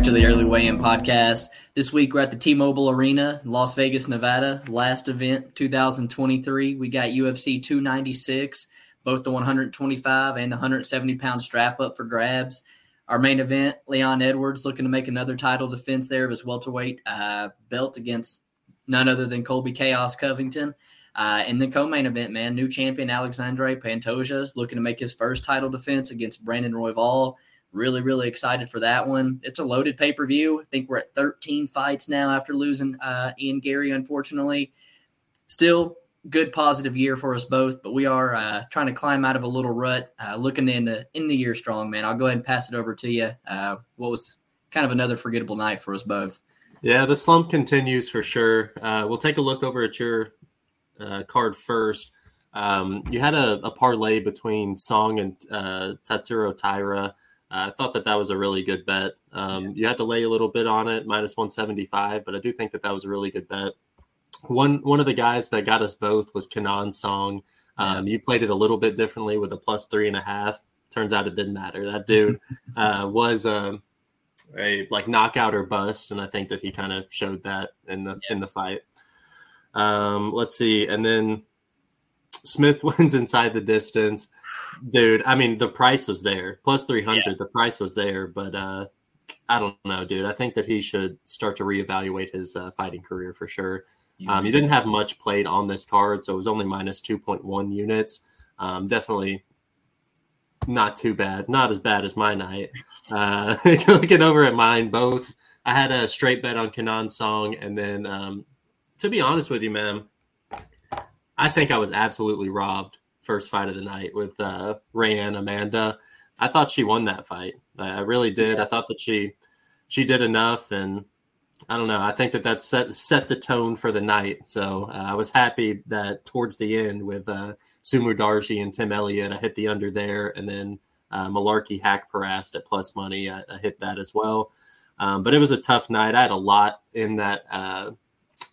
Back to the Early Weigh In podcast. This week we're at the T Mobile Arena, Las Vegas, Nevada. Last event, 2023. We got UFC 296, both the 125 and 170 pound strap up for grabs. Our main event, Leon Edwards looking to make another title defense there of his welterweight uh, belt against none other than Colby Chaos Covington. Uh, in the co-main event, man, new champion Alexandre Pantoja looking to make his first title defense against Brandon Royval. Really, really excited for that one. It's a loaded pay per view. I think we're at 13 fights now after losing uh, Ian Garry, unfortunately. Still, good positive year for us both, but we are uh, trying to climb out of a little rut, uh, looking in the in the year strong, man. I'll go ahead and pass it over to you. Uh, what was kind of another forgettable night for us both. Yeah, the slump continues for sure. Uh, we'll take a look over at your uh, card first. Um, you had a, a, parlay between Song and uh, Tatsuro Taira. I thought that that was a really good bet. Um, yeah. You had to lay a little bit on it, minus 175, but I do think that that was a really good bet. One one of the guys that got us both was Kenan Song. Um, yeah. You played it a little bit differently with a plus three and a half. Turns out it didn't matter. That dude uh, was um, a like knockout or bust, and I think that he kind of showed that in the yeah. in the fight. Um, let's see, and then Smith wins inside the distance, dude. I mean, the price was there, plus three hundred. Yeah. The price was there, but uh, I don't know, dude. I think that he should start to reevaluate his uh, fighting career for sure. Um, he didn't have much played on this card, so it was only minus 2.1 units. Um, definitely not too bad. Not as bad as my night. Uh, looking over at mine, both I had a straight bet on Kenan Song, and then um, to be honest with you, man, I think I was absolutely robbed first fight of the night with uh, Rayanne Amanda. I thought she won that fight. I really did. Yeah. I thought that she she did enough, and I don't know. I think that that set set the tone for the night. So uh, I was happy that towards the end with uh, Su Mudaerji and Tim Elliott, I hit the under there, and then uh, Mullarkey Haqparast at plus money, I, I hit that as well. Um, but it was a tough night. I had a lot in that uh,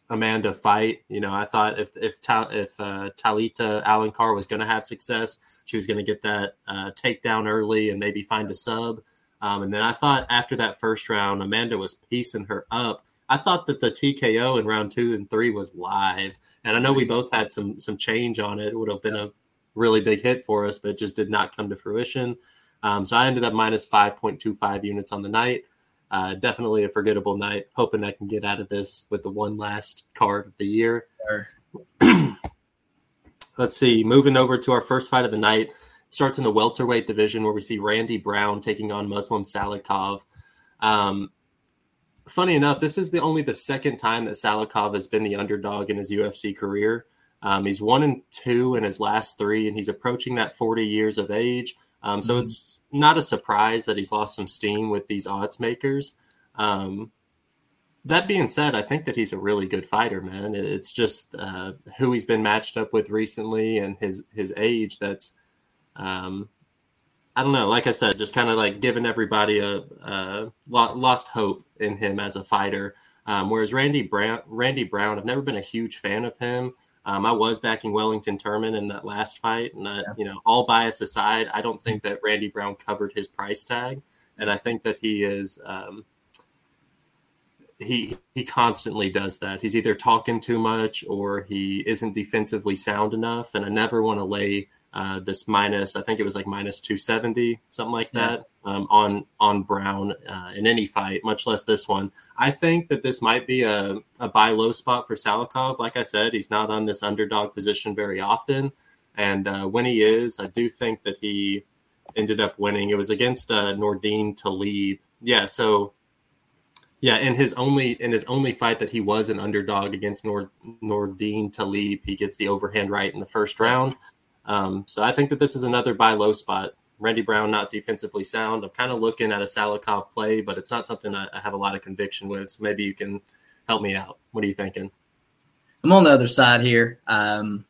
Amanda fight. You know, I thought if if if uh, Talita Alencar was going to have success, she was going to get that uh, takedown early and maybe find a sub. Um, and then I thought after that first round, Amanda was piecing her up. I thought that the TKO in round two and three was live, and I know we both had some some change on it. It would have been a really big hit for us, but it just did not come to fruition. Um, so I ended up minus five point two five units on the night. Uh, definitely a forgettable night. Hoping I can get out of this with the one last card of the year. Sure. Let's see. Moving over to our first fight of the night. It starts in the welterweight division where we see Randy Brown taking on Muslim Salikhov. Um, funny enough, this is the only the second time that Salikhov has been the underdog in his UFC career. Um, he's one and two in his last three, and he's approaching that 40 years of age. Um, so mm-hmm. it's not a surprise that he's lost some steam with these odds makers. Um, that being said, I think that he's a really good fighter, man. It's just uh, who he's been matched up with recently and his his age that's um, I don't know. Like I said, just kind of like giving everybody a, a, lost hope in him as a fighter. Um, whereas Randy Brown, Randy Brown, I've never been a huge fan of him. Um, I was backing Wellington Turman in that last fight, and I, you know, all bias aside, I don't think that Randy Brown covered his price tag, and I think that he is. Um, he he constantly does that. He's either talking too much or he isn't defensively sound enough, and I never want to lay uh, this minus. I think it was like minus two seventy, something like that, um, on on Brown uh, in any fight, much less this one. I think that this might be a, a buy low spot for Salikhov. Like I said, he's not on this underdog position very often, and uh, when he is, I do think that he ended up winning. It was against uh, Nordine Taleb. Yeah, so yeah, in his only in his only fight that he was an underdog against Nord, Nordine Taleb, he gets the overhand right in the first round. Um, so I think that this is another buy low spot. Randy Brown not defensively sound. I'm kind of looking at a Salikhov play, but it's not something I, I have a lot of conviction with. So maybe you can help me out. What are you thinking? I'm on the other side here. Um,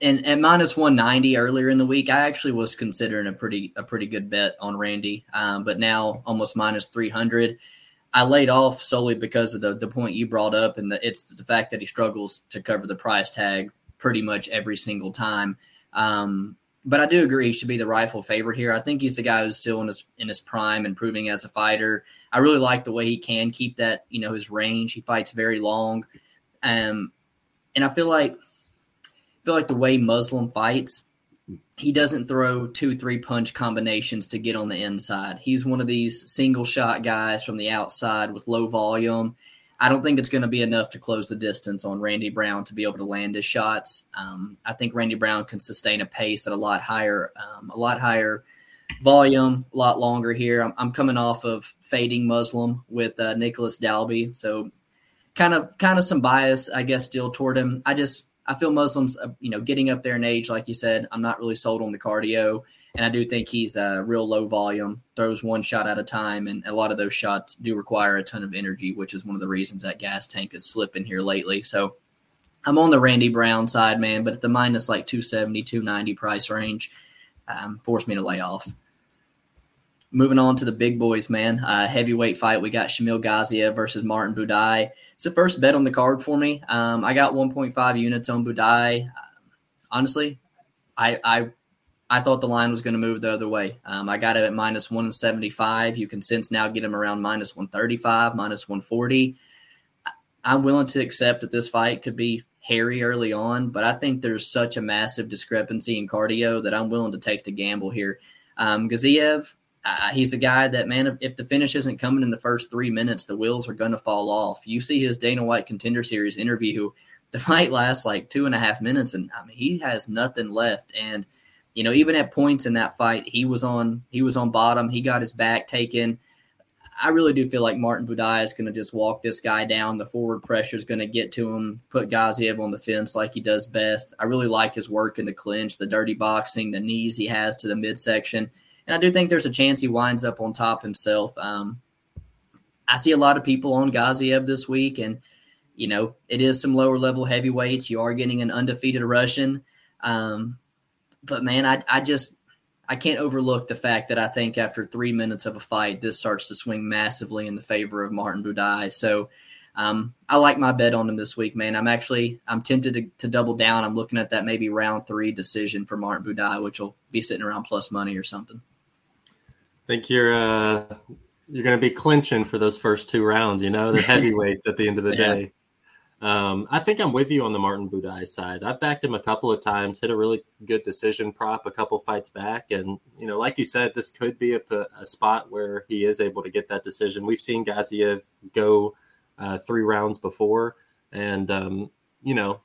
and at minus 190 earlier in the week, I actually was considering a pretty a pretty good bet on Randy, um, but now almost minus 300. I laid off solely because of the the point you brought up, and the, it's the fact that he struggles to cover the price tag pretty much every single time. Um, but I do agree he should be the rifle favorite here. I think he's a guy who's still in his in his prime, improving as a fighter. I really like the way he can keep that, you know, his range. He fights very long, um, and I feel like I feel like the way Muslim fights, he doesn't throw two, three punch combinations to get on the inside. He's one of these single shot guys from the outside with low volume. I don't think it's going to be enough to close the distance on Randy Brown to be able to land his shots. Um, I think Randy Brown can sustain a pace at a lot higher, um, a lot higher volume, a lot longer here. I'm, I'm coming off of fading Muslim with uh, Nicolas Dalby, so kind of kind of some bias, I guess, still toward him. I just I feel Muslims, uh, you know, getting up there in age, like you said, I'm not really sold on the cardio. And I do think he's a real low volume, throws one shot at a time. And a lot of those shots do require a ton of energy, which is one of the reasons that gas tank is slipping here lately. So I'm on the Randy Brown side, man, but at the minus like 270, 290 price range, um, forced me to lay off. Moving on to the big boys, man. Uh, heavyweight fight. We got Shamil Gaziev versus Martin Buday. It's the first bet on the card for me. Um, I got 1.5 units on Buday. Uh, honestly, I, I I thought the line was going to move the other way. Um, I got it at minus 175. You can since now get him around minus 135, minus 140. I'm willing to accept that this fight could be hairy early on, but I think there's such a massive discrepancy in cardio that I'm willing to take the gamble here. Um, Gaziev, uh, he's a guy that man, if the finish isn't coming in the first three minutes, the wheels are going to fall off. You see his Dana White Contender Series interview. The fight lasts like two and a half minutes, and I mean he has nothing left. And you know, even at points in that fight, he was on he was on bottom. He got his back taken. I really do feel like Martin Buday is going to just walk this guy down. The forward pressure is going to get to him, put Gaziev on the fence like he does best. I really like his work in the clinch, the dirty boxing, the knees he has to the midsection. And I do think there's a chance he winds up on top himself. Um, I see a lot of people on Gaziev this week, and you know it is some lower level heavyweights. You are getting an undefeated Russian, um, but man, I I just I can't overlook the fact that I think after three minutes of a fight, this starts to swing massively in the favor of Martin Buday. So um, I like my bet on him this week, man. I'm actually I'm tempted to, to, double down. I'm looking at that maybe round three decision for Martin Buday, which will be sitting around plus money or something I think you're uh, you're going to be clinching for those first two rounds. You know, the heavyweights at the end of the yeah. day. Um, I think I'm with you on the Martin Buday side. I've backed him a couple of times, hit a really good decision prop a couple fights back, and you know, like you said, this could be a, a spot where he is able to get that decision. We've seen Gaziev go uh, three rounds before, and um, you know,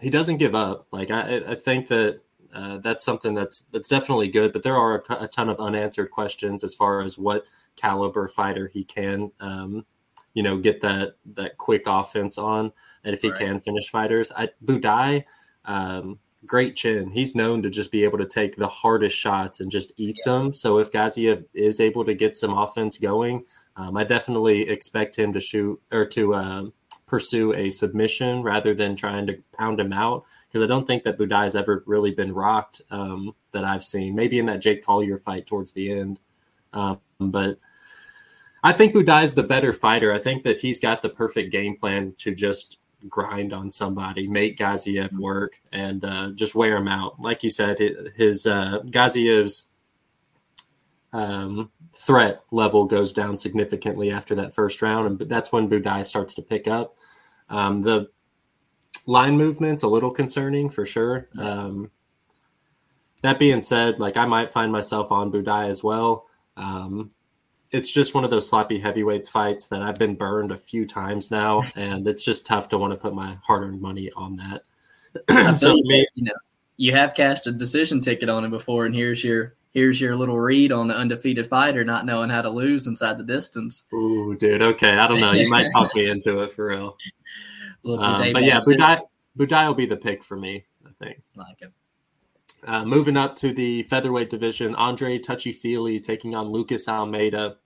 he doesn't give up. Like I, I think that uh, that's something that's that's definitely good. But there are a, a, ton of unanswered questions as far as what caliber fighter he can, um, you know, get that that quick offense on, and if he right. can finish fighters. I, Buday, um, great chin. He's known to just be able to take the hardest shots and just eat yeah. them. So if Gaziev is able to get some offense going, um, I definitely expect him to shoot or to. Uh, pursue a submission rather than trying to pound him out because I don't think that Buday has ever really been rocked um, that I've seen. Maybe in that Jake Collier fight towards the end, um, but I think Buday is the better fighter. I think that he's got the perfect game plan to just grind on somebody, make Gaziev mm-hmm. work, and uh, just wear him out. Like you said, his uh, Gaziev's um, threat level goes down significantly after that first round, and that's when Buday starts to pick up. Um, the line movement's a little concerning for sure. Um, that being said, like I might find myself on Buday as well. Um, it's just one of those sloppy heavyweights fights that I've been burned a few times now, and it's just tough to want to put my hard-earned money on that. so me, you know, you have cashed a decision ticket on him before, and here's your here's your little read on the undefeated fighter not knowing how to lose inside the distance. Ooh, dude. Okay, I don't know. You might talk me into it for real. Um, but yeah, Buday, Buday will be the pick for me. I think. Like it. Uh, moving up to the featherweight division, Andre Touchy Fili taking on Lucas Almeida.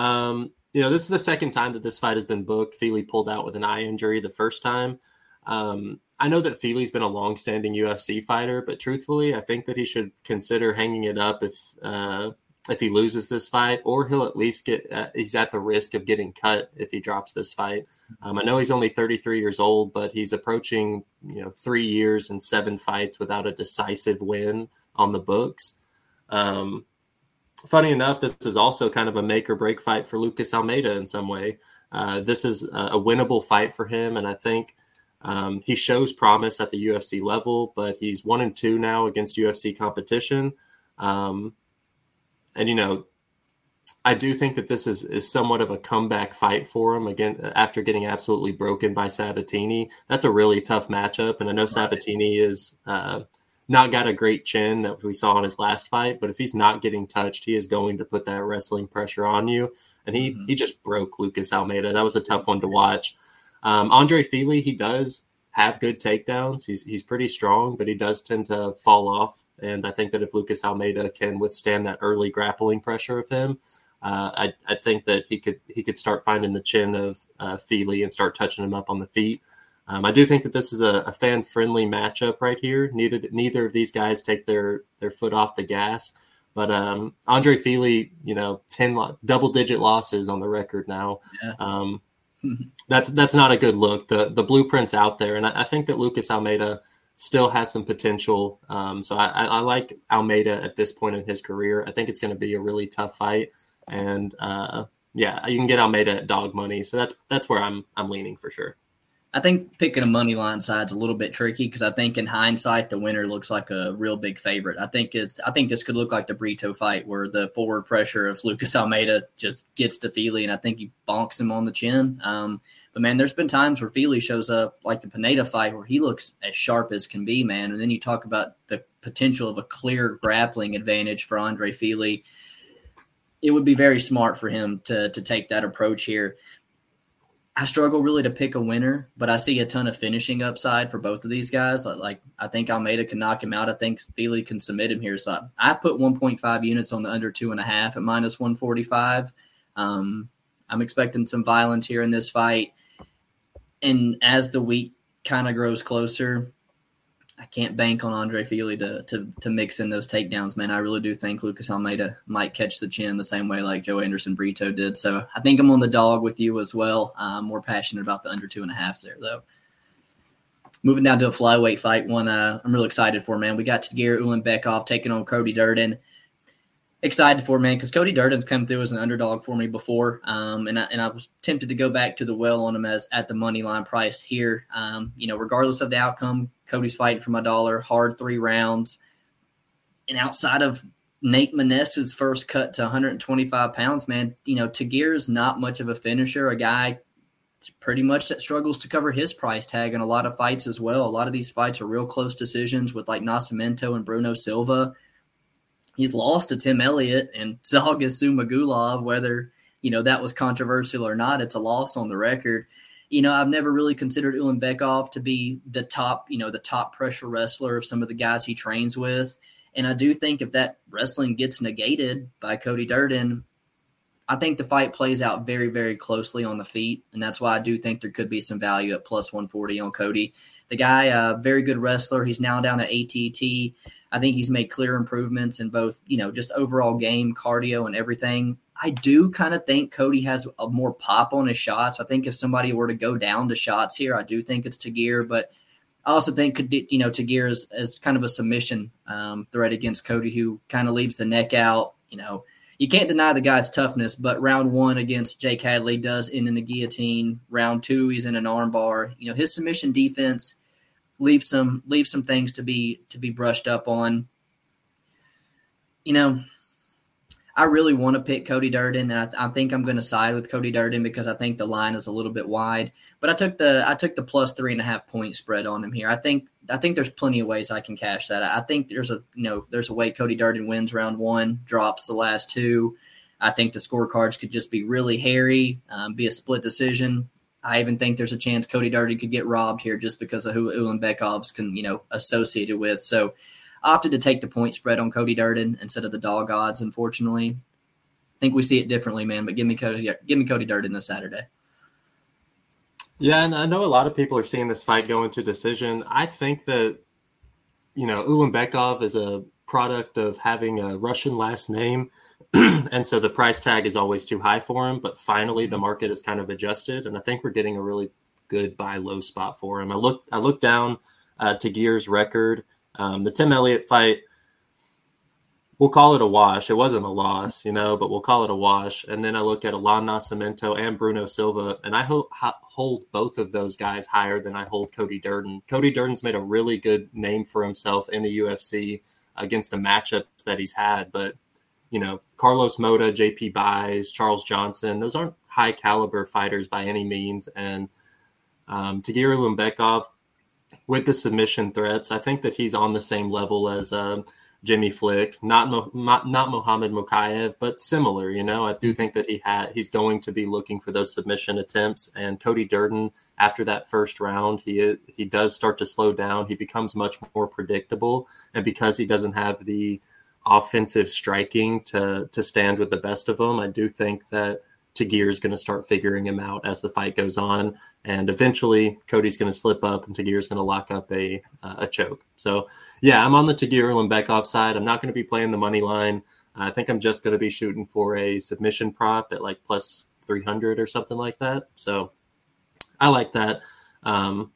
Um, you know, this is the second time that this fight has been booked. Fili pulled out with an eye injury the first time. Um, I know that Fili's been a long-standing UFC fighter, but truthfully, I think that he should consider hanging it up if uh, if he loses this fight, or he'll at least get uh, he's at the risk of getting cut if he drops this fight. Um, I know he's only 33 years old, but he's approaching you know three years and seven fights without a decisive win on the books. Um, funny enough, this is also kind of a make or break fight for Lucas Almeida in some way. Uh, this is a, a, winnable fight for him, and I think um, he shows promise at the UFC level. But he's one and two now against UFC competition. Um, and you know, I do think that this is is somewhat of a comeback fight for him again after getting absolutely broken by Sabatini. That's a really tough matchup, and I know. Sabatini is uh, not got a great chin that we saw in his last fight, but if he's not getting touched, he is going to put that wrestling pressure on you. And he mm-hmm. he just broke Lucas Almeida. That was a tough one to watch. Um, Andre Fili, he does have good takedowns. He's he's pretty strong, but he does tend to fall off and I think that if Lucas Almeida can withstand that early grappling pressure of him, uh, I, I, think that he could he could start finding the chin of uh, Fili and start touching him up on the feet. Um, I do think that this is a, a fan friendly matchup right here. Neither neither of these guys take their their foot off the gas. But um, Andre Fili, you know, ten lo- double digit losses on the record now. Yeah. Um, that's that's not a good look. The the blueprint's out there, and I, I think that Lucas Almeida still has some potential. Um, so I, I, like Almeida at this point in his career. I think it's going to be a really tough fight, and uh, yeah, you can get Almeida at dog money. So that's that's where I'm I'm leaning for sure. I think picking a money line side's a little bit tricky because I think in hindsight the winner looks like a real big favorite. I think it's I think this could look like the Brito fight where the forward pressure of Lucas Almeida just gets to Fili and I think he bonks him on the chin. Um, but man, there's been times where Fili shows up like the Pineda fight where he looks as sharp as can be, man. And then you talk about the potential of a clear grappling advantage for Andre Fili. It would be very smart for him to to take that approach here. I struggle really to pick a winner, but I see a ton of finishing upside for both of these guys. Like I think Almeida can knock him out. I think Fili can submit him here. So I put 1.5 units on the under two and a half at minus 145. Um, I'm expecting some violence here in this fight and as the week kind of grows closer, I can't bank on Andre Fili to, to to mix in those takedowns, man. I really do think Lucas Almeida might catch the chin the same way like Joanderson Brito did. So I think I'm on the dog with you as well. I'm more passionate about the under two and a half there, though. Moving down to a flyweight fight, one uh, I'm really excited for, man. We got Tagir Ulanbekov taking on Cody Durden excited for man because Cody Durden's come through as an underdog for me before, um, and I, and I was tempted to go back to the well on him as at the money line price here. Um, you know, regardless of the outcome, Cody's fighting for my dollar, hard three rounds, and outside of Nate Maness's first cut to 125 pounds, man, you know, Tagir is not much of a finisher, a guy pretty much that struggles to cover his price tag in a lot of fights as well. A lot of these fights are real close decisions with like Nascimento and Bruno Silva he's lost to Tim Elliott and Zhalgas Zhumagulov, whether, you know, that was controversial or not, it's a loss on the record. You know, I've never really considered Ulanbekov to be the top, you know, the top pressure wrestler of some of the guys he trains with. And I do think if that wrestling gets negated by Cody Durden, I think the fight plays out very, very closely on the feet. And that's why I do think there could be some value at plus 140 on Cody. The guy, a uh, very good wrestler. He's now down at ATT. I think he's made clear improvements in both, you know, just overall game, cardio, and everything. I do kind of think Cody has a more pop on his shots. I think if somebody were to go down to shots here, I do think it's Tagir, but I also think you know Tagir is, is kind of a submission um, threat against Cody, who kind of leaves the neck out. You know, you can't deny the guy's toughness, but round one against Jake Hadley does end in a guillotine. Round two, he's in an armbar. You know, his submission defense leave some leave some things to be to be brushed up on. You know, I really want to pick Cody Durden, and I, I think I'm going to side with Cody Durden because I think the line is a little bit wide. But I took the I took the plus three and a half point spread on him here. I think I think there's plenty of ways I can cash that. I think there's a you know there's a way Cody Durden wins round one, drops the last two. I think the scorecards could just be really hairy, um, be a split decision. I even think there's a chance Cody Durden could get robbed here just because of who Ulanbekov's can, you know, associated with. So opted to take the point spread on Cody Durden instead of the dog odds, unfortunately. I think we see it differently, man, but give me Cody give me Cody Durden this Saturday. Yeah, and I know a lot of people are seeing this fight go into decision. I think that you know, Ulanbekov is a product of having a Russian last name and so the price tag is always too high for him. But finally, the market is kind of adjusted, and I think we're getting a really good buy low spot for him. I looked I looked down uh, Gears' record. Um, the Tim Elliott fight, we'll call it a wash. It wasn't a loss, you know, but we'll call it a wash. And then I look at Allan Nascimento and Bruno Silva, and I ho- hold both of those guys higher than I hold Cody Durden. Cody Durden's made a really good name for himself in the UFC against the matchups that he's had, but you know, Carlos Mota, JP Buys, Charles Johnson, those aren't high caliber fighters by any means. And um, Tagir Ulanbekov, with the submission threats, I think that he's on the same level as uh, Jimmy Flick, not Mo- not, not Mohamed Mokaev, but similar. You know, I do think that he had he's going to be looking for those submission attempts. And Cody Durden, after that first round, he he does start to slow down. He becomes much more predictable, and because he doesn't have the offensive striking to to stand with the best of them, I do think that Tagir is going to start figuring him out as the fight goes on, and eventually Cody's going to slip up and Tagir is going to lock up a uh, a choke. So yeah, I'm on the Tagir Ulanbekov side. I'm not going to be playing the money line. I think I'm just going to be shooting for a submission prop at like plus 300 or something like that. So I like that. Um,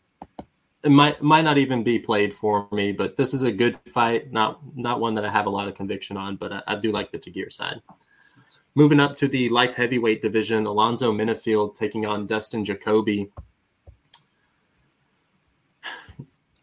it might might not even be played for me, but this is a good fight. Not not one that I have a lot of conviction on, but I, I do like the Tagir side. Moving up to the light heavyweight division, Alonzo Menifield taking on Dustin Jacoby.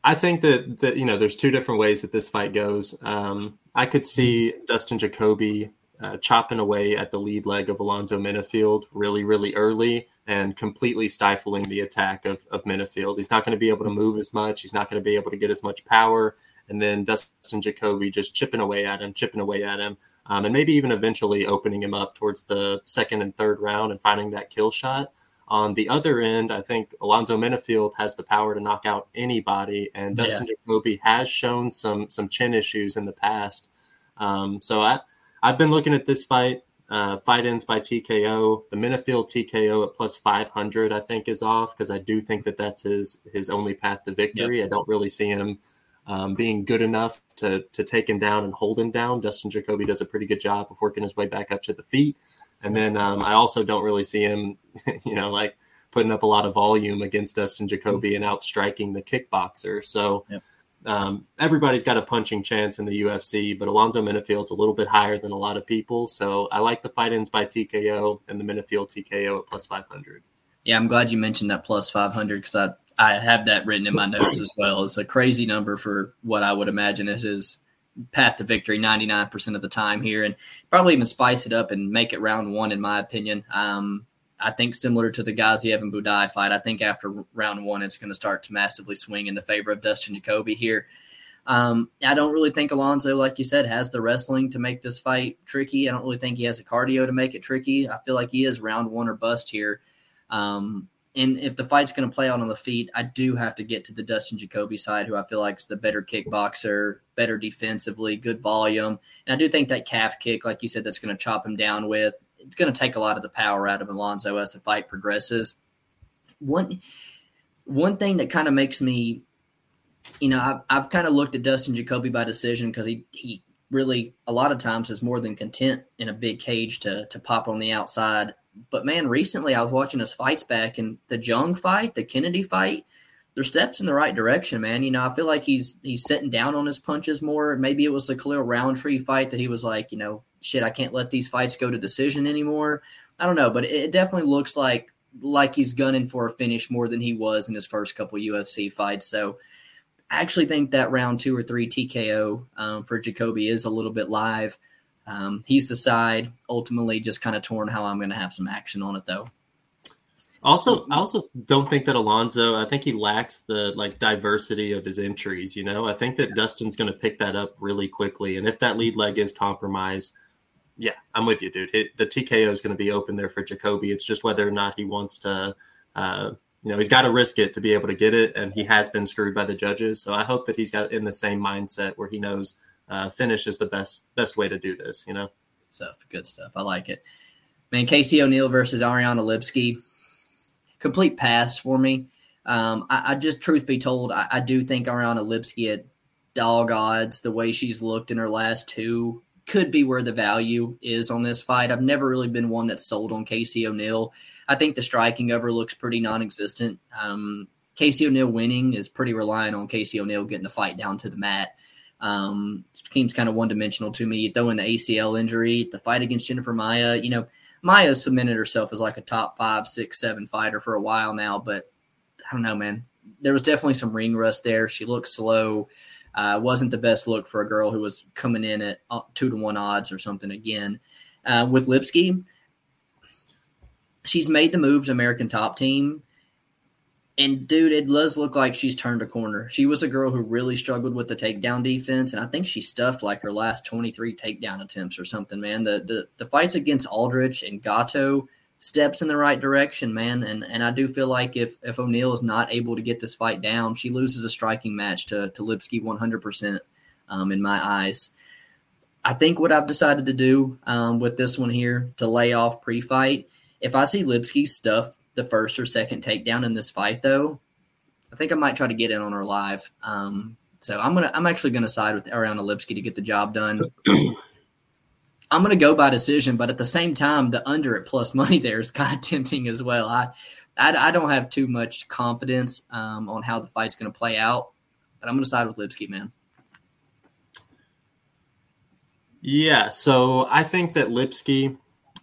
I think that that you know there's two different ways that this fight goes. Um, I could see Dustin Jacoby uh, chopping away at the lead leg of Alonzo Menifield really, really early and completely stifling the attack of, of Menifield. He's not going to be able to move as much. He's not going to be able to get as much power. And then Dustin Jacoby just chipping away at him, chipping away at him, um, and maybe even eventually opening him up towards the second and third round and finding that kill shot. On the other end, I think Alonzo Menifield has the power to knock out anybody, and Dustin yeah. Jacoby has shown some some chin issues in the past. Um, so I I've been looking at this fight. Uh, fight ends by TKO. The Menifield TKO at plus 500, I think, is off because I do think that that's his his only path to victory. Yep. I don't really see him um, being good enough to to take him down and hold him down. Dustin Jacoby does a pretty good job of working his way back up to the feet, and then um, I also don't really see him, you know, like putting up a lot of volume against Dustin Jacoby and outstriking the kickboxer. So. Yep. Um, everybody's got a punching chance in the UFC, but Alonzo Menifield's a little bit higher than a lot of people. So I like the fight ends by TKO and the Menifield TKO at plus 500. Yeah, I'm glad you mentioned that plus 500 because I, I have that written in my notes as well. It's a crazy number for what I would imagine is his path to victory 99% of the time here and probably even spice it up and make it round one, in my opinion. Um, I think similar to the Gaziev and Buday fight, I think after round one, it's going to start to massively swing in the favor of Dustin Jacoby here. Um, I don't really think Alonzo, like you said, has the wrestling to make this fight tricky. I don't really think he has the cardio to make it tricky. I feel like he is round one or bust here. Um, and if the fight's going to play out on the feet, I do have to get to the Dustin Jacoby side, who I feel like is the better kickboxer, better defensively, good volume. And I do think that calf kick, like you said, that's going to chop him down with it's going to take a lot of the power out of Alonzo as the fight progresses. One one thing that kind of makes me, you know, I've, I've kind of looked at Dustin Jacoby by decision because he he really a lot of times is more than content in a big cage to to pop on the outside. But man, recently I was watching his fights back and the Jung fight, the Kennedy fight, they're steps in the right direction, man. You know, I feel like he's he's sitting down on his punches more. Maybe it was the Khalil Rountree fight that he was like, you know, shit, I can't let these fights go to decision anymore. I don't know, but it definitely looks like like he's gunning for a finish more than he was in his first couple UFC fights. So I actually think that round two or three TKO um, for Jacoby is a little bit live. Um, he's the side ultimately just kind of torn how I'm going to have some action on it though. Also, I also don't think that Alonzo. I think he lacks the like diversity of his entries. You know, I think that Dustin's going to pick that up really quickly, and if that lead leg is compromised, yeah, I'm with you, dude. It, the TKO is going to be open there for Jacoby. It's just whether or not he wants to, uh, you know, he's got to risk it to be able to get it, and he has been screwed by the judges. So I hope that he's got in the same mindset where he knows uh, finish is the best best way to do this. You know, stuff, good stuff. I like it, man. Casey O'Neill versus Ariane Lipski, complete pass for me. Um, I, I, just, truth be told, I, I do think Ariane Lipski at dog odds, the way she's looked in her last two could be where the value is on this fight. I've never really been one that's sold on Casey O'Neill. I think the striking of her looks pretty non-existent. Um, Casey O'Neill winning is pretty reliant on Casey O'Neill getting the fight down to the mat. Um, seems kind of one dimensional to me. Throw in the ACL injury, the fight against Jennifer Maia. You know, Maia cemented herself as like a top five, six, seven fighter for a while now, but I don't know, man. There was definitely some ring rust there. She looked slow. Uh, wasn't the best look for a girl who was coming in at two to one odds or something again. Uh, with Lipski, she's made the move to American Top Team. And dude, it does look like she's turned a corner. She was a girl who really struggled with the takedown defense, and I think she stuffed like her last 23 takedown attempts or something, man. The the, the fights against Aldrich and Gatto steps in the right direction, man. And and I do feel like if if O'Neill is not able to get this fight down, she loses a striking match to to Lipski 100% um, in my eyes. I think what I've decided to do um, with this one here to lay off pre-fight, if I see Lipski stuff the first or second takedown in this fight, though, I think I might try to get in on her live. Um, so I'm gonna I'm actually gonna side with Ariane Lipski to get the job done. I'm going to go by decision, but at the same time, the under at plus money there is kind of tempting as well. I, I, I don't have too much confidence um, on how the fight's going to play out, but I'm going to side with Lipski, man. Yeah, so I think that Lipski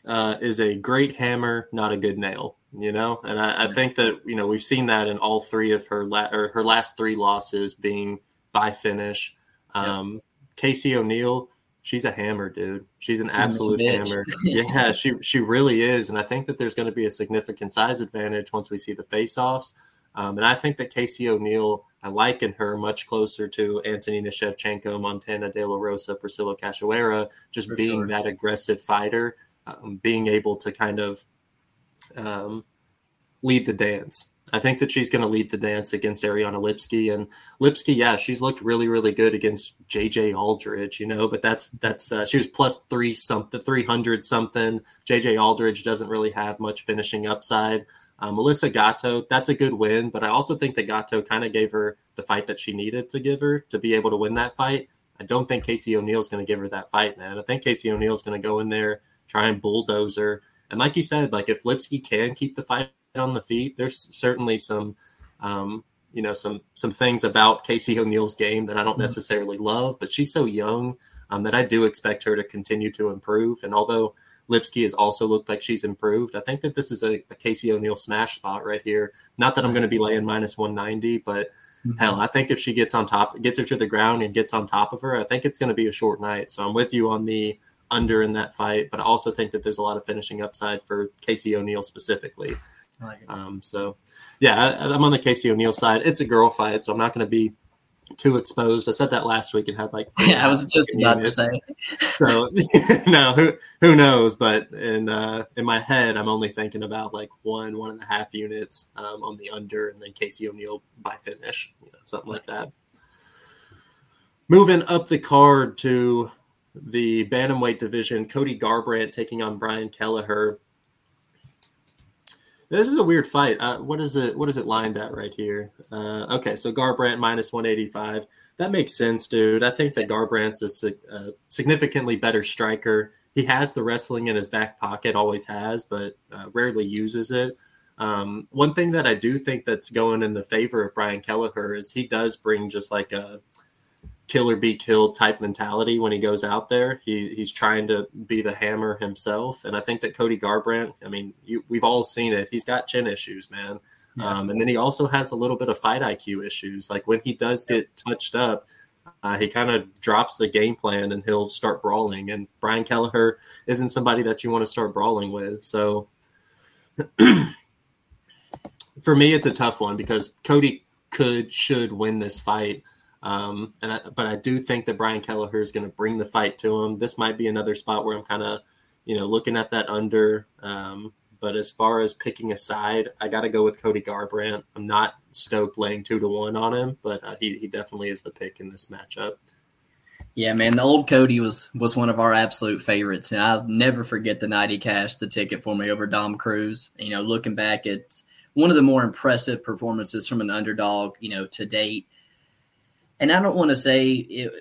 uh, is a great hammer, not a good nail. You know, and I, I, think that you know we've seen that in all three of her la- or her last three losses being by finish. Um, yep. Casey O'Neill she's a hammer, dude. She's an she's absolute hammer. yeah, she she really is, and I think that there's going to be a significant size advantage once we see the face-offs. Um, and I think that Casey O'Neill, I liken her much closer to Antonina Shevchenko, Montana De La Rosa, Priscilla Cachoeira, just For being sure. that aggressive fighter, um, being able to kind of um, lead the dance. I think that she's going to lead the dance against Ariane Lipski And Lipski. yeah, she's looked really, really good against JJ Aldrich, you know, but that's, that's, uh, she was plus three something, 300 something. JJ Aldrich doesn't really have much finishing upside. Uh, Melissa Gatto, that's a good win, but I also think that Gatto kind of gave her the fight that she needed to give her to be able to win that fight. I don't think Casey O'Neill is going to give her that fight, man. I think Casey O'Neill is going to go in there, try and bulldoze her. And like you said, like if Lipski can keep the fight on the feet. There's certainly some, um, you know, some some things about Casey O'Neill's game that I don't mm-hmm. necessarily love, but she's so young um, that I do expect her to continue to improve. And although Lipski has also looked like she's improved, I think that this is a, a Casey O'Neill smash spot right here. Not that I'm going to be laying minus 190, but mm-hmm. hell, I think if she gets on top, gets her to the ground and gets on top of her, I think it's going to be a short night. So I'm with you on the under in that fight, but I also think that there's a lot of finishing upside for Casey O'Neill specifically. Like um, so, yeah, I, am on the Casey O'Neill side. It's a girl fight, so I'm not going to be too exposed. I said that last week and had like yeah, I was just about to say. So no, who who knows? But in uh, in my head, I'm only thinking about like one one and a half units um, on the under, and then Casey O'Neill by finish, you know, something like that. Moving up the card to the bantamweight division, Cody Garbrandt taking on Brian Kelleher. This is a weird fight. Uh, what is it? What is it lined at right here? Uh, okay, so Garbrandt minus one eighty five. That makes sense, dude. I think that Garbrandt's a, a, significantly better striker. He has the wrestling in his back pocket, always has, but uh, rarely uses it. Um, one thing that I do think that's going in the favor of Brian Kelleher is he does bring just like a kill or be killed type mentality when he goes out there. He, he's trying to be the hammer himself. And I think that Cody Garbrandt, I mean, you, we've all seen it. He's got chin issues, man. Yeah. Um, and then he also has a little bit of fight IQ issues. Like when he does get touched up, uh, he kind of drops the game plan and he'll start brawling. And Brian Kelleher isn't somebody that you want to start brawling with. So for me, it's a tough one because Cody could, should win this fight. Um, and I, but I do think that Brian Kelleher is going to bring the fight to him. This might be another spot where I'm kind of, you know, looking at that under. Um, but as far as picking a side, I got to go with Cody Garbrandt. I'm not stoked laying two to one on him, but uh, he he definitely is the pick in this matchup. Yeah, man, the old Cody was was one of our absolute favorites, and I'll never forget the night he cashed the ticket for me over Dom Cruz. You know, looking back at one of the more impressive performances from an underdog, you know, to date and I don't want to say it,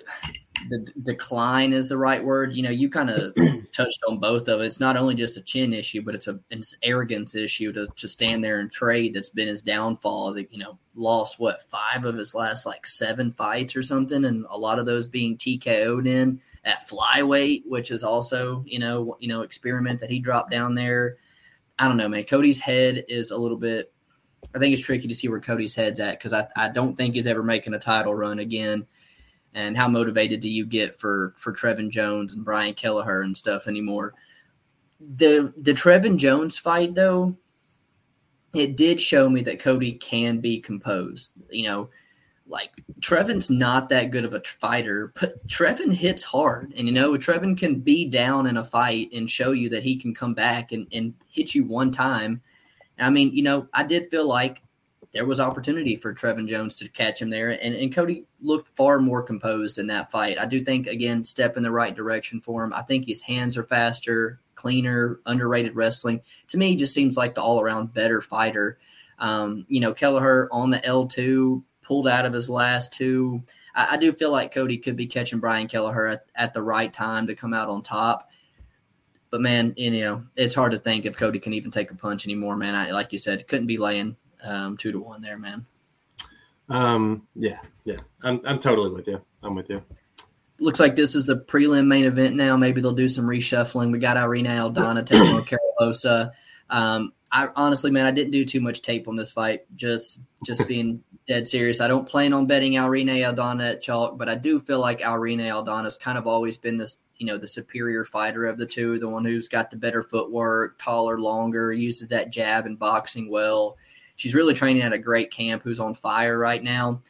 the decline is the right word. You know, you kind of touched on both of it. It's not only just a chin issue, but it's a it's arrogance issue to, to stand there and trade. That's been his downfall. That you know, lost what five of his last like seven fights or something, and a lot of those being TKO'd in at flyweight, which is also you know you know experiment that he dropped down there. I don't know, man. Cody's head is a little bit. I think it's tricky to see where Cody's head's at because I, I don't think he's ever making a title run again and how motivated do you get for for Trevin Jones and Brian Kelleher and stuff anymore? The the Trevin Jones fight though, it did show me that Cody can be composed. You know, like Trevin's not that good of a fighter, but Trevin hits hard, and you know Trevin can be down in a fight and show you that he can come back and, and hit you one time. I mean, you know, I did feel like there was opportunity for Trevin Jones to catch him there, and, and Cody looked far more composed in that fight. I do think again, step in the right direction for him. I think his hands are faster, cleaner, underrated wrestling. To me, he just seems like the all around better fighter. Um, you know, Kelleher on the L two pulled out of his last two. I, I, do feel like Cody could be catching Brian Kelleher at, at the right time to come out on top. But man, you know, it's hard to think if Cody can even take a punch anymore, man. I, like you said, couldn't be laying um, two to one there, man. Um, yeah, yeah, I'm I'm totally with you. I'm with you. Looks like this is the prelim main event now. Maybe they'll do some reshuffling. We got Irene Aldana taking on Karol Rosa. Um, I honestly, man, I didn't do too much tape on this fight. Just, just being dead serious. I don't plan on betting Irene Aldana at chalk, but I do feel like Irene Aldana's kind of always been this, you know, the superior fighter of the two, the one who's got the better footwork, taller, longer, uses that jab and boxing well. She's really training at a great camp who's on fire right now.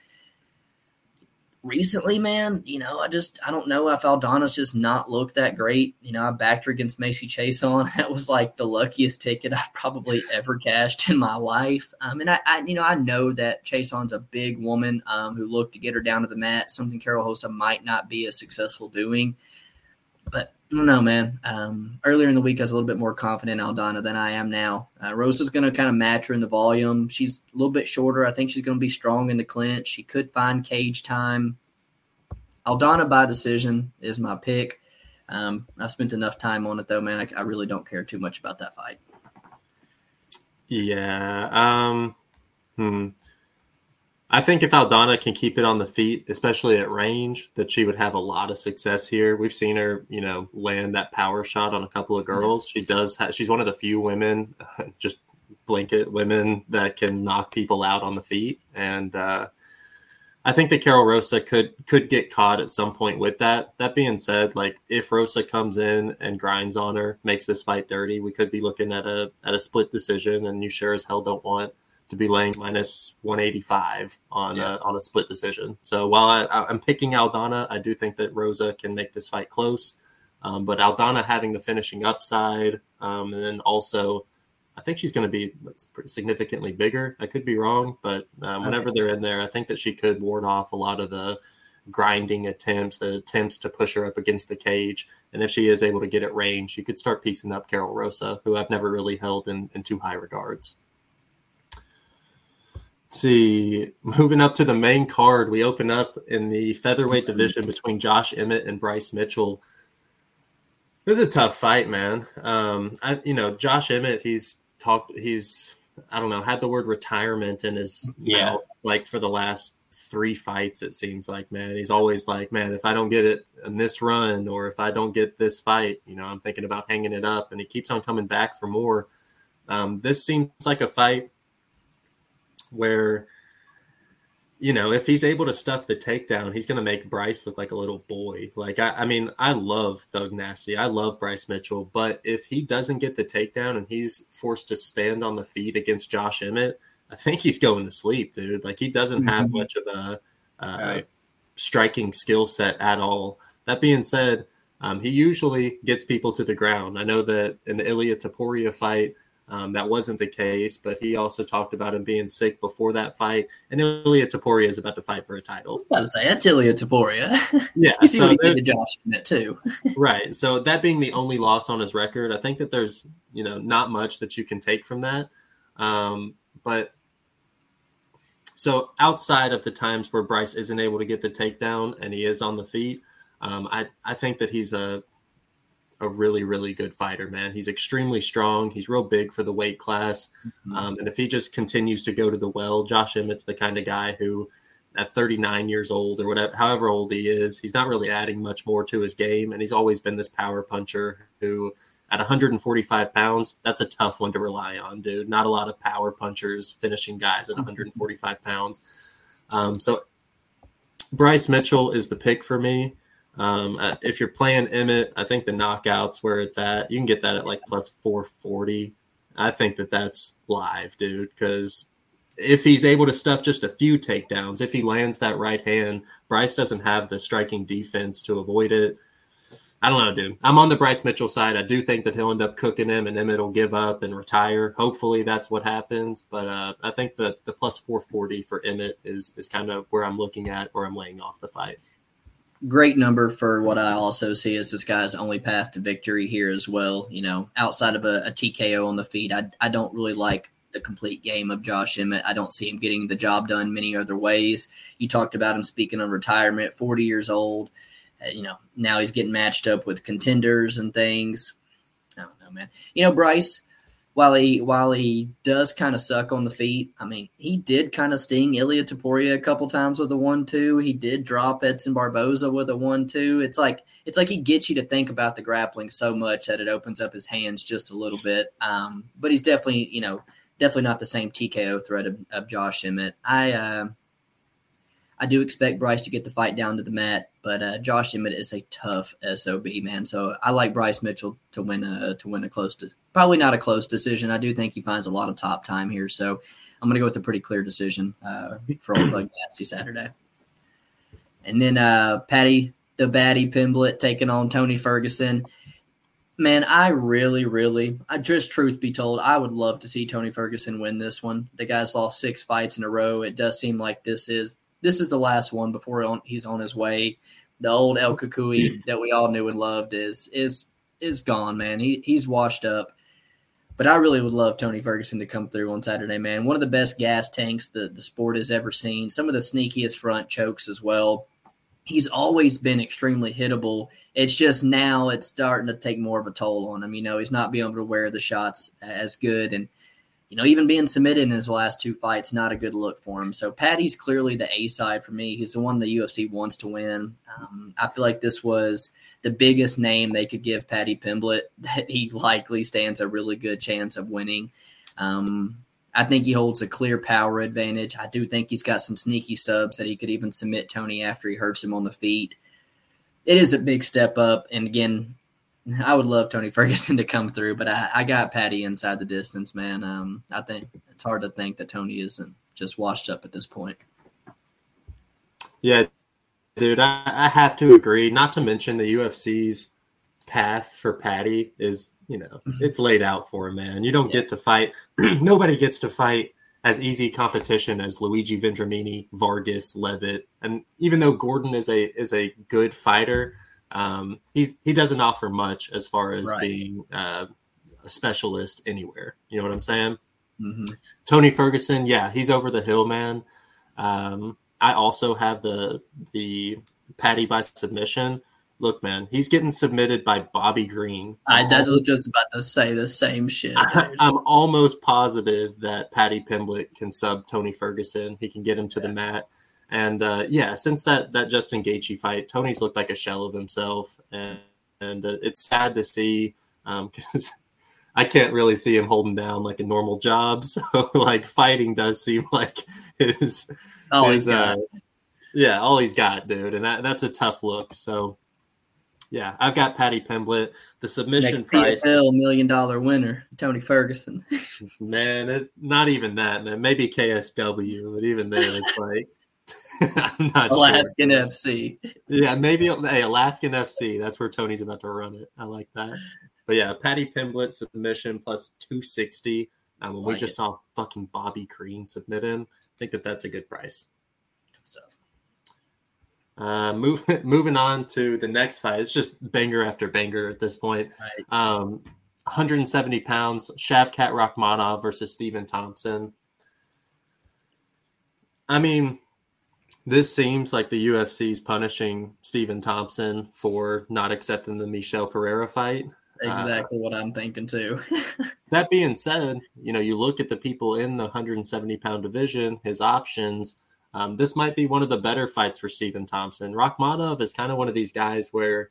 Recently, man, you know, I just I don't know if Aldana's just not looked that great. You know, I backed her against Macy Chiasson. That was like the luckiest ticket I've probably ever cashed in my life. Um, and I, I you know, I know that Chiasson's a big woman um, who looked to get her down to the mat, something Karol Rosa might not be as successful doing. But I don't know, man. Um, earlier in the week, I was a little bit more confident in Aldana than I am now. Uh, Rosa's going to kind of match her in the volume. She's a little bit shorter. I think she's going to be strong in the clinch. She could find cage time. Aldana by decision is my pick. Um, I've spent enough time on it, though, man. I, I, really don't care too much about that fight. Yeah. Um, hmm. I think if Aldana can keep it on the feet, especially at range, that she would have a lot of success here. We've seen her, you know, land that power shot on a couple of girls. She does. Have, she's one of the few women, just blanket women that can knock people out on the feet. And uh, I think that Karol Rosa could could get caught at some point with that. That being said, like if Rosa comes in and grinds on her, makes this fight dirty, we could be looking at a at a split decision. And you sure as hell don't want to be laying minus 185 on yeah. a, on a split decision. So while I, am picking Aldana, I do think that Rosa can make this fight close. Um, but Aldana having the finishing upside, um, and then also, I think she's going to be significantly bigger. I could be wrong, but um, whenever they're in there, I think that she could ward off a lot of the grinding attempts, the attempts to push her up against the cage. And if she is able to get at range, you could start piecing up Karol Rosa, who I've never really held in, in too high regards see, moving up to the main card, we open up in the featherweight division between Josh Emmett and Bryce Mitchell. It was a tough fight, man. Um, I, you know, Josh Emmett, he's talked, he's, I don't know, had the word retirement in his yeah. mouth, like for the last three fights, it seems like, man. He's always like, man, if I don't get it in this run or if I don't get this fight, you know, I'm thinking about hanging it up. And he keeps on coming back for more. Um, this seems like a fight where you know, if he's able to stuff the takedown, he's going to make Bryce look like a little boy. Like, I, I, mean, I love Thug Nasty. I love Bryce Mitchell. But if he doesn't get the takedown and he's forced to stand on the feet against Josh Emmett, I think he's going to sleep, dude. Like, he doesn't mm-hmm. have much of a uh, right. striking skill set at all. That being said, um, he usually gets people to the ground. I know that in the Ilia Topuria fight, um, that wasn't the case, but he also talked about him being sick before that fight. And Ilia Topuria is about to fight for a title. I was about to say that's Ilia Topuria. Yeah, you see so what he did to Josh Emmett too. right. So that being the only loss on his record, I think that there's you know not much that you can take from that. Um, but so outside of the times where Bryce isn't able to get the takedown and he is on the feet, Um, I I think that he's a a really really good fighter, man. He's extremely strong. He's real big for the weight class, mm-hmm. um, and if he just continues to go to the well, Josh Emmett's the kind of guy who. At 39 years old or whatever, however old he is, he's not really adding much more to his game, and he's always been this power puncher who at 145 pounds, that's a tough one to rely on, dude. Not a lot of power punchers finishing guys at 145 pounds. Um, so Bryce Mitchell is the pick for me. Um, uh, if you're playing Emmett, I think the knockouts where it's at, you can get that at like plus 440. I think that that's live, dude, because if he's able to stuff just a few takedowns, if he lands that right hand, Bryce doesn't have the striking defense to avoid it. I don't know, dude. I'm on the Bryce Mitchell side. I do think that he'll end up cooking him, and Emmett will give up and retire. Hopefully, that's what happens. But uh, I think the the plus 440 for Emmett is is kind of where I'm looking at, or I'm laying off the fight. Great number for what I also see as this guy's only path to victory here as well. You know, outside of a, a TKO on the feet, I I don't really like the complete game of Josh Emmett. I don't see him getting the job done many other ways. You talked about him speaking on retirement, 40 years old. Uh, you know, now he's getting matched up with contenders and things. I don't know, man. You know, Bryce, while he while he does kind of suck on the feet, I mean, he did kind of sting Ilia Topuria a couple times with a one-two. He did drop Edson Barboza with a one-two. It's like it's like he gets you to think about the grappling so much that it opens up his hands just a little bit. Um, but he's definitely, you know, definitely not the same TKO threat of, of Josh Emmett. I uh, I do expect Bryce to get the fight down to the mat, but uh, Josh Emmett is a tough sob man. So I like Bryce Mitchell to win a to win a close, to, probably not a close decision. I do think he finds a lot of top time here, so I'm going to go with a pretty clear decision uh, for Old Thug Nasty Saturday. And then uh, Paddy the Baddy Pimblett taking on Tony Ferguson. Man, I really, really, I just truth be told, I would love to see Tony Ferguson win this one. The guy's lost six fights in a row. It does seem like this is this is the last one before he's on his way. The old El Cucuy that we all knew and loved is is is gone, man. He he's washed up. But I really would love Tony Ferguson to come through on Saturday, man. One of the best gas tanks the, the sport has ever seen. Some of the sneakiest front chokes as well. He's always been extremely hittable. It's just now it's starting to take more of a toll on him. You know, he's not being able to wear the shots as good. And you know, even being submitted in his last two fights, not a good look for him. So Paddy's clearly the A side for me. He's the one the UFC wants to win. Um, I feel like this was the biggest name they could give Paddy Pimblett that he likely stands a really good chance of winning. Um, I think he holds a clear power advantage. I do think he's got some sneaky subs that he could even submit Tony after he hurts him on the feet. It is a big step up. And again, I would love Tony Ferguson to come through, but I, I got Paddy inside the distance, man. Um, I think it's hard to think that Tony isn't just washed up at this point. Yeah, dude, I, I have to agree. Not to mention the UFC's path for Paddy is, you know, it's laid out for him, man. You don't yeah. get to fight. Nobody gets to fight as easy competition as Luigi Vendramini, Vargas, Leavitt, and even though Gordon is a is a good fighter um, he's he doesn't offer much as far as right. being uh, a specialist anywhere. You know what I'm saying? Mm-hmm. Tony Ferguson, yeah, he's over the hill, man. Um, I also have the the Paddy by submission. Look, man, he's getting submitted by Bobby Green. I was just about to say the same shit. I, am almost positive that Paddy Pimblett can sub Tony Ferguson. He can get him to yeah. the mat. And uh, yeah, since that that Justin Gaethje fight, Tony's looked like a shell of himself, and, and uh, it's sad to see because um, I can't really see him holding down like a normal job. So like fighting does seem like his, all his, uh, yeah, all he's got, dude, and that, that's a tough look. So yeah, I've got Paddy Pimblett. The submission Next price, PFL million dollar winner, Tony Ferguson. man, it's not even that, man. Maybe KSW, but even then, it's like I'm not Alaskan sure. FC. Yeah, maybe hey, Alaskan FC. That's where Tony's about to run it. I like that. But yeah, Paddy Pimblett submission plus 260. Um, when like we just it. saw fucking Bobby Green submit him, I think that that's a good price. Good stuff. Uh, move, moving on to the next fight. It's just banger after banger at this point. Right. Um, 170 pounds, Shavkat Rakhmonov versus Stephen Thompson. I mean, this seems like the UFC's punishing Stephen Thompson for not accepting the Michel Pereira fight. Exactly uh, what I'm thinking too. that being said, you know, you look at the people in the 170 pound division, his options. Um, this might be one of the better fights for Stephen Thompson. Rakhmonov is kind of one of these guys where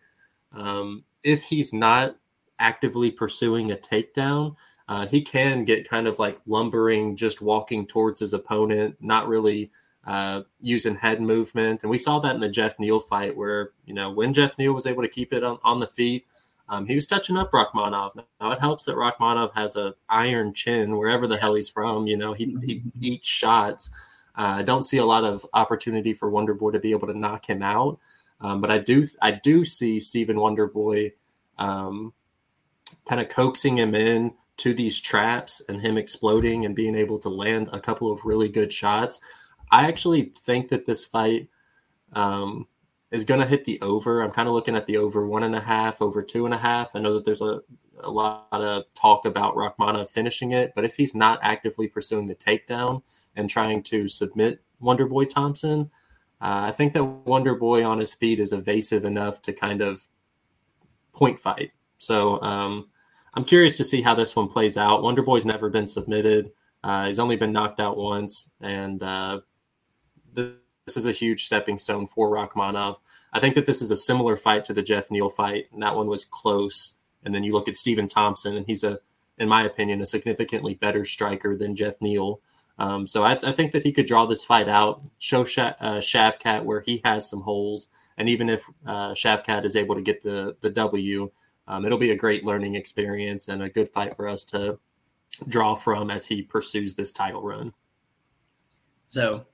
um, if he's not actively pursuing a takedown, uh, he can get kind of like lumbering, just walking towards his opponent, not really uh, using head movement. And we saw that in the Jeff Neal fight, where, you know, when Jeff Neal was able to keep it on, on the feet, um, he was touching up Rakhmonov. Now it helps that Rakhmonov has a iron chin wherever the hell he's from. You know, he, he eats shots. Uh, I don't see a lot of opportunity for Wonderboy to be able to knock him out. Um, but I do I do see Stephen Wonderboy um, kind of coaxing him in to these traps and him exploding and being able to land a couple of really good shots. I actually think that this fight um, is going to hit the over. I'm kind of looking at the over one and a half, over two and a half. I know that there's a, a lot of talk about Rakhmonov finishing it, but if he's not actively pursuing the takedown and trying to submit Wonderboy Thompson, uh, I think that Wonderboy on his feet is evasive enough to kind of point fight. So um, I'm curious to see how this one plays out. Wonderboy's never been submitted. Uh, he's only been knocked out once, and uh, this is a huge stepping stone for Rakhmonov. I think that this is a similar fight to the Jeff Neal fight, and that one was close. And then you look at Stephen Thompson, and he's a, in my opinion, a significantly better striker than Jeff Neal. Um, so I, I, think that he could draw this fight out, show Sha- uh, Shavkat where he has some holes, and even if uh, Shavkat is able to get the the W, um, it'll be a great learning experience and a good fight for us to draw from as he pursues this title run. So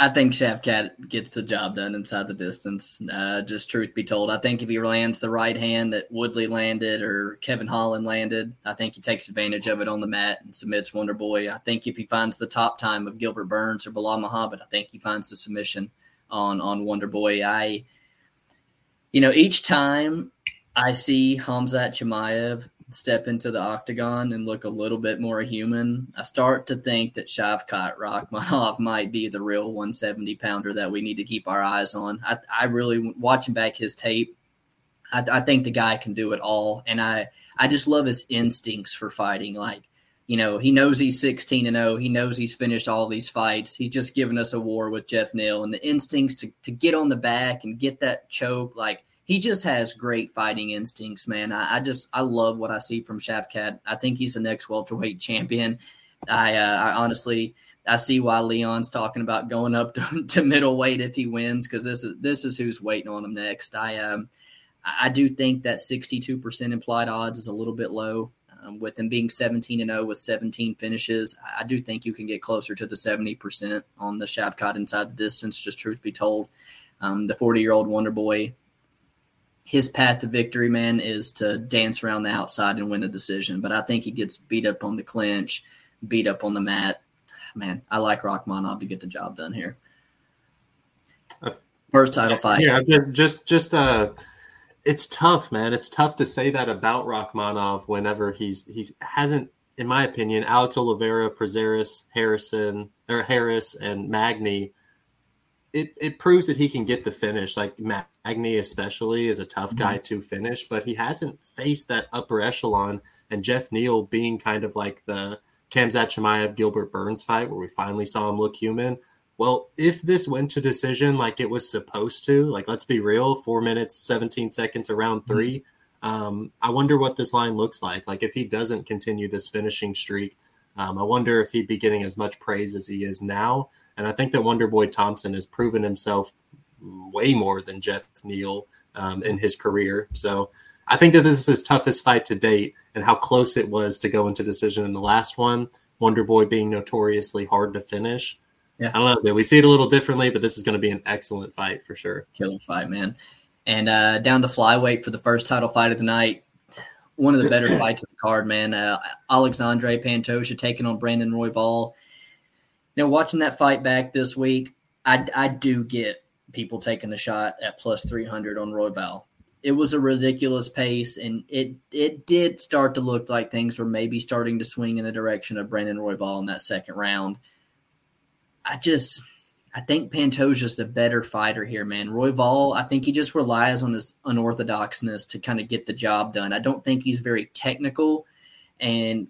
I think Shavkat gets the job done inside the distance. Uh, just truth be told, I think if he lands the right hand that Woodley landed or Kevin Holland landed, I think he takes advantage of it on the mat and submits Wonder Boy. I think if he finds the top time of Gilbert Burns or Belal Muhammad, I think he finds the submission on on Wonder Boy. I, you know, each time I see Khamzat Chimaev step into the octagon and look a little bit more human, I start to think that Shavkat Rakhmonov might be the real 170 pounder that we need to keep our eyes on. I, I really, watching back his tape, I, I think the guy can do it all. And I, I just love his instincts for fighting. Like, you know, he knows he's 16 and 0. He knows he's finished all these fights. He's just given us a war with Jeff Neal and the instincts to, to get on the back and get that choke. Like, he just has great fighting instincts, man. I, I, just I love what I see from Shavkat. I think he's the next welterweight champion. I, uh, I honestly I see why Leon's talking about going up to, to middleweight if he wins because this is this is who's waiting on him next. I um I do think that 62% implied odds is a little bit low. Um, with him being 17 and 0 with 17 finishes, I do think you can get closer to the 70% on the Shavkat inside the distance. Just truth be told, um, the 40 year old Wonder Boy his path to victory, man, is to dance around the outside and win the decision. But I think he gets beat up on the clinch, beat up on the mat. Man, I like Rakhmonov to get the job done here. First title fight. Yeah, just just uh it's tough, man. It's tough to say that about Rakhmonov whenever he's he hasn't, in my opinion, Alex Oliveira, Prazeres, Harrison or Harris and Magny it, it proves that he can get the finish. Like Magny, especially, is a tough guy mm-hmm. to finish, but he hasn't faced that upper echelon. And Jeff Neal being kind of like the Khamzat Chimaev Gilbert Burns fight, where we finally saw him look human. Well, if this went to decision like it was supposed to, like let's be real, four minutes, 17 seconds around mm-hmm. 3 mm-hmm. um, I wonder what this line looks like. Like if he doesn't continue this finishing streak, um, I wonder if he'd be getting as much praise as he is now. And I think that Wonder Boy Thompson has proven himself way more than Jeff Neal um, in his career. So I think that this is his toughest fight to date, and how close it was to go into decision in the last one. Wonder Boy being notoriously hard to finish. Yeah. I don't know. We see it a little differently, but this is going to be an excellent fight for sure. Killer fight, man. And uh, down to flyweight for the first title fight of the night one of the better fights of the card, man. Uh, Alexandre Pantoja taking on Brandon Royval. You know, watching that fight back this week, I, I do get people taking the shot at plus 300 on Royval. It was a ridiculous pace, and it it did start to look like things were maybe starting to swing in the direction of Brandon Royval in that second round. I just I think Pantoja's the better fighter here, man. Royval, I think he just relies on his unorthodoxness to kind of get the job done. I don't think he's very technical. And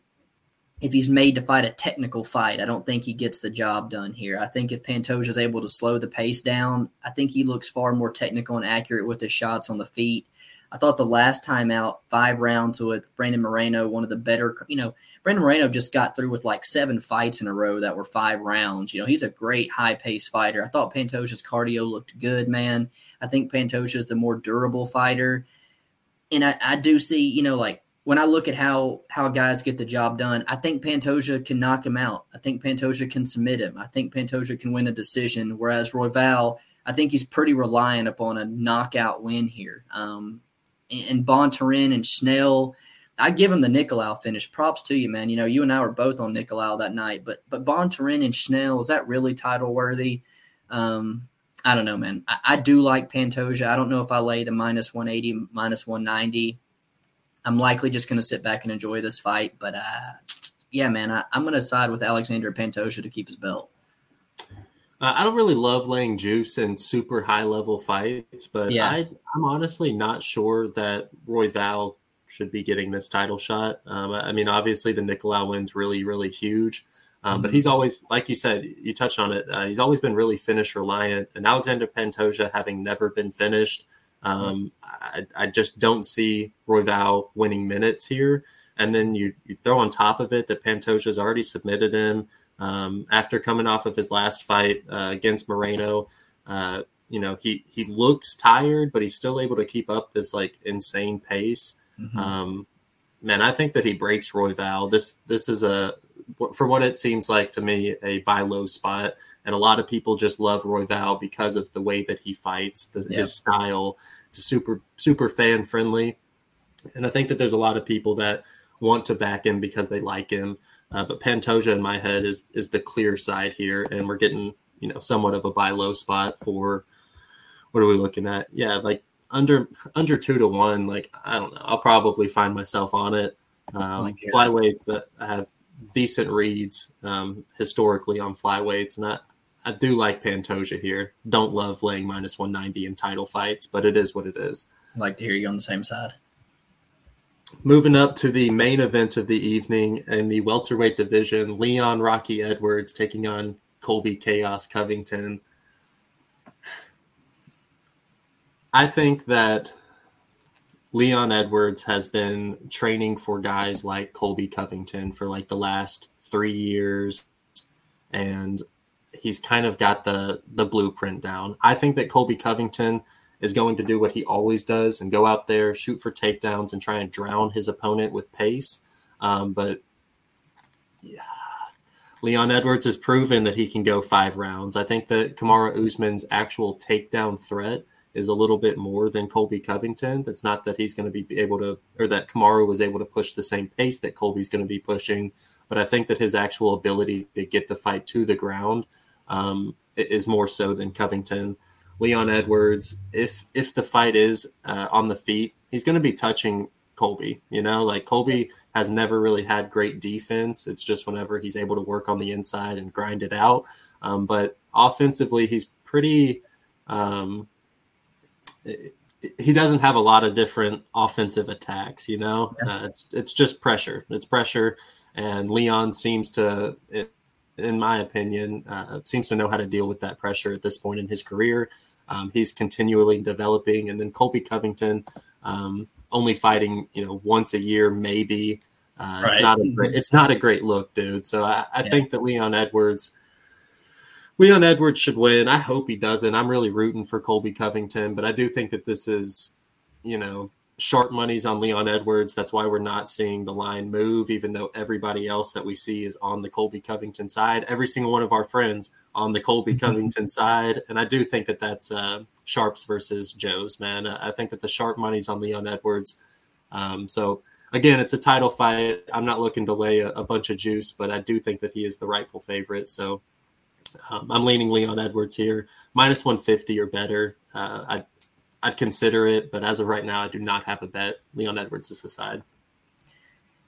if he's made to fight a technical fight, I don't think he gets the job done here. I think if Pantoja is able to slow the pace down, I think he looks far more technical and accurate with his shots on the feet. I thought the last time out, five rounds with Brandon Moreno, one of the better, you know, Brandon Moreno just got through with like seven fights in a row that were five rounds. You know, he's a great high pace fighter. I thought Pantoja's cardio looked good, man. I think Pantoja is the more durable fighter. And I, I do see, you know, like when I look at how how guys get the job done, I think Pantoja can knock him out. I think Pantoja can submit him. I think Pantoja can win a decision. Whereas Royval, I think he's pretty reliant upon a knockout win here. Um, and Bontorin and Schnell, I give him the Nicolau finish. Props to you, man. You know, you and I were both on Nicolau that night, but but Bontorin and Schnell, is that really title worthy? Um, I don't know, man. I, I do like Pantoja. I don't know if I laid a minus 180, minus 190. I'm likely just going to sit back and enjoy this fight. But uh, yeah, man, I, am going to side with Alexander Pantoja to keep his belt. Uh, I don't really love laying juice in super high level fights, but yeah. I, am honestly not sure that Royval should be getting this title shot. Um, I mean, obviously the Nicolau win's really, really huge. Um, mm-hmm. But he's always, like you said, you touched on it. Uh, he's always been really finish reliant. And Alexander Pantoja, having never been finished, um, I, I, just don't see Royval winning minutes here. And then you, you throw on top of it that Pantoja's already submitted him um, after coming off of his last fight uh, against Moreno. Uh, you know, he he looks tired, but he's still able to keep up this like insane pace. Mm-hmm. Um, man, I think that he breaks Royval. This this is a for what it seems like to me, a buy low spot. And a lot of people just love Royval because of the way that he fights, the, yeah. his style. It's super, super fan friendly. And I think that there's a lot of people that want to back him because they like him. Uh, but Pantoja in my head is is the clear side here, and we're getting you know somewhat of a buy low spot for what are we looking at? Yeah, like under under two to one. Like I don't know, I'll probably find myself on it. Um, flyweights that I have decent reads um, historically on flyweights, and I, I do like Pantoja here. Don't love laying minus 190 in title fights, but it is what it is. I'd like to hear you on the same side. Moving up to the main event of the evening in the welterweight division, Leon Rocky Edwards taking on Colby Chaos Covington. I think that Leon Edwards has been training for guys like Colby Covington for like the last three years, and he's kind of got the the blueprint down. I think that Colby Covington is going to do what he always does and go out there, shoot for takedowns, and try and drown his opponent with pace. Um, but yeah, Leon Edwards has proven that he can go five rounds. I think that Kamaru Usman's actual takedown threat is a little bit more than Colby Covington. That's not that he's going to be able to, or that Kamaru was able to push the same pace that Colby's going to be pushing. But I think that his actual ability to get the fight to the ground um, is more so than Covington. Leon Edwards, if if the fight is uh, on the feet, he's going to be touching Colby. You know, like Colby has never really had great defense. It's just whenever he's able to work on the inside and grind it out. Um, but offensively, he's pretty. Um, he doesn't have a lot of different offensive attacks. You know, yeah. uh, it's it's just pressure. It's pressure, and Leon seems to, in my opinion, uh, seems to know how to deal with that pressure at this point in his career. Um, he's continually developing, and then Colby Covington, um, only fighting you know once a year, maybe. Uh, right. It's not a great, it's not a great look, dude. So I, I yeah. think that Leon Edwards Leon Edwards should win. I hope he doesn't. I'm really rooting for Colby Covington, but I do think that this is, you know, sharp money's on Leon Edwards. That's why we're not seeing the line move, even though everybody else that we see is on the Colby Covington side. Every single one of our friends on the Colby mm-hmm. Covington side, and I do think that that's uh, sharps versus Joe's. Man, I think that the sharp money's on Leon Edwards. Um, so again, it's a title fight. I'm not looking to lay a, a bunch of juice, but I do think that he is the rightful favorite. So um, I'm leaning Leon Edwards here, minus 150 or better. Uh, I'd, I'd consider it, but as of right now, I do not have a bet. Leon Edwards is the side.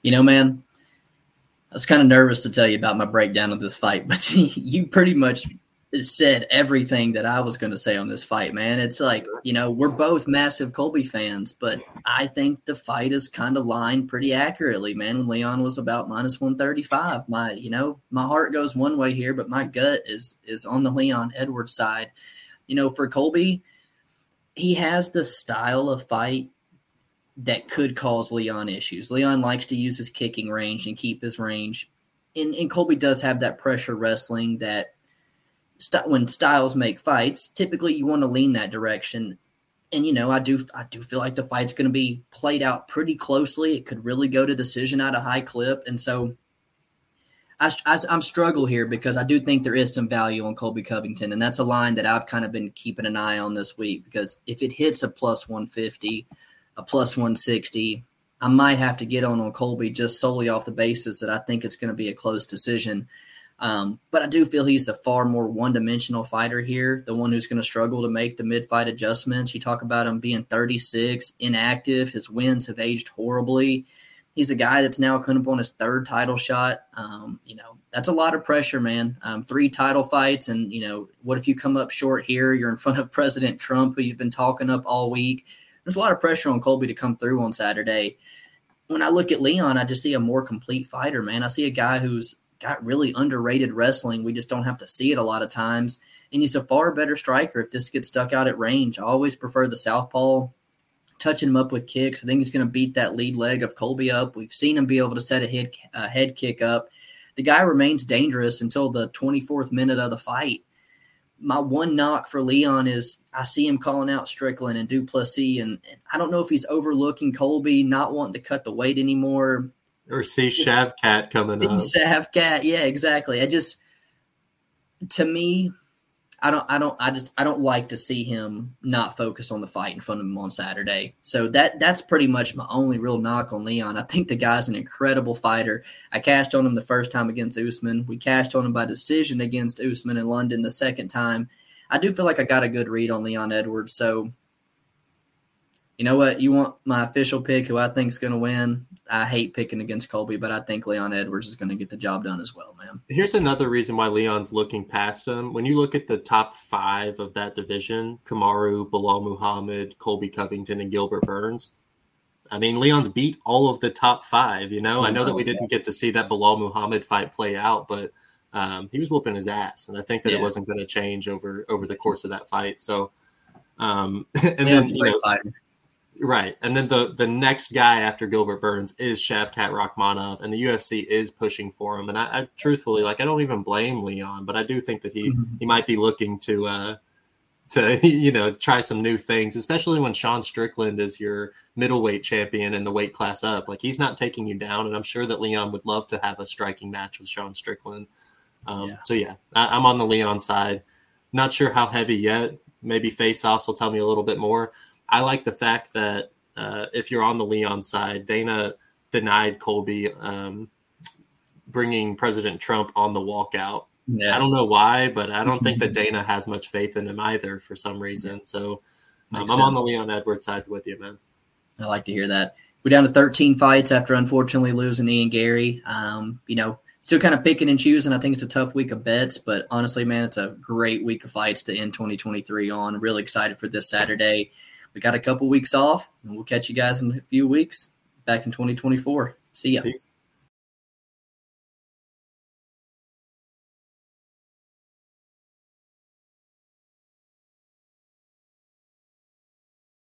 You know, man, I was kind of nervous to tell you about my breakdown of this fight, but you pretty much said everything that I was going to say on this fight, man. It's like, you know, we're both massive Colby fans, but I think the fight is kind of lined pretty accurately, man. When Leon was about minus 135, my, you know, my heart goes one way here, but my gut is is on the Leon Edwards side. You know, for Colby, he has the style of fight that could cause Leon issues. Leon likes to use his kicking range and keep his range. And, and Colby does have that pressure wrestling that st- when styles make fights, typically you want to lean that direction. And you know, I do I do feel like the fight's going to be played out pretty closely. It could really go to decision at a high clip, and so I, I, am struggle here because I do think there is some value on Colby Covington, and that's a line that I've kind of been keeping an eye on this week because if it hits a plus 150, a plus 160, I might have to get on on Colby just solely off the basis that I think it's going to be a close decision. Um, but I do feel he's a far more one dimensional fighter here, the one who's going to struggle to make the mid fight adjustments. You talk about him being 36, inactive, his wins have aged horribly. He's a guy that's now coming up on his third title shot. Um, you know, that's a lot of pressure, man. Um, three title fights, and, you know, what if you come up short here? You're in front of President Trump, who you've been talking up all week. There's a lot of pressure on Colby to come through on Saturday. When I look at Leon, I just see a more complete fighter, man. I see a guy who's got really underrated wrestling. We just don't have to see it a lot of times. And he's a far better striker if this gets stuck out at range. I always prefer the southpaw, touching him up with kicks. I think he's going to beat that lead leg of Colby up. We've seen him be able to set a head, a head kick up. The guy remains dangerous until the 24th minute of the fight. My one knock for Leon is I see him calling out Strickland and Du Plessis, and, and I don't know if he's overlooking Colby, not wanting to cut the weight anymore or see Shavkat coming see up. Shavkat, yeah, exactly. I just, to me, I don't, I don't, I just, I don't like to see him not focus on the fight in front of him on Saturday. So that that's pretty much my only real knock on Leon. I think the guy's an incredible fighter. I cashed on him the first time against Usman. We cashed on him by decision against Usman in London the second time. I do feel like I got a good read on Leon Edwards. So you know what? You want my official pick, who I think is going to win. I hate picking against Colby, but I think Leon Edwards is going to get the job done as well, man. Here's another reason why Leon's looking past him. When you look at the top five of that division Kamaru, Belal Muhammad, Colby Covington, and Gilbert Burns. I mean, Leon's beat all of the top five. You know, I know that we didn't get to see that Belal Muhammad fight play out, but um, he was whooping his ass, and I think that yeah. it wasn't going to change over over the course of that fight. So, um, and Leon's then you know, fighter. Right. And then the the next guy after Gilbert Burns is Shavkat Rakhmonov, and the UFC is pushing for him. And I, I, truthfully like I don't even blame Leon, but I do think that he mm-hmm. he might be looking to uh to you know try some new things, especially when Sean Strickland is your middleweight champion in the weight class up. Like he's not taking you down, and I'm sure that Leon would love to have a striking match with Sean Strickland. Um, yeah. So yeah, I, I'm on the Leon side. Not sure how heavy yet. Maybe face offs will tell me a little bit more. I like the fact that uh, if you're on the Leon side, Dana denied Colby um, bringing President Trump on the walkout. Yeah. I don't know why, but I don't think that Dana has much faith in him either for some reason. So um, I'm sense. on the Leon Edwards side with you, man. I like to hear that. We're down to 13 fights after unfortunately losing Ian Garry. Um, you know, still kind of picking and choosing. I think it's a tough week of bets, but honestly, man, it's a great week of fights to end 2023 on. Really excited for this Saturday we got a couple weeks off, and we'll catch you guys in a few weeks back in 2024. See ya. Peace.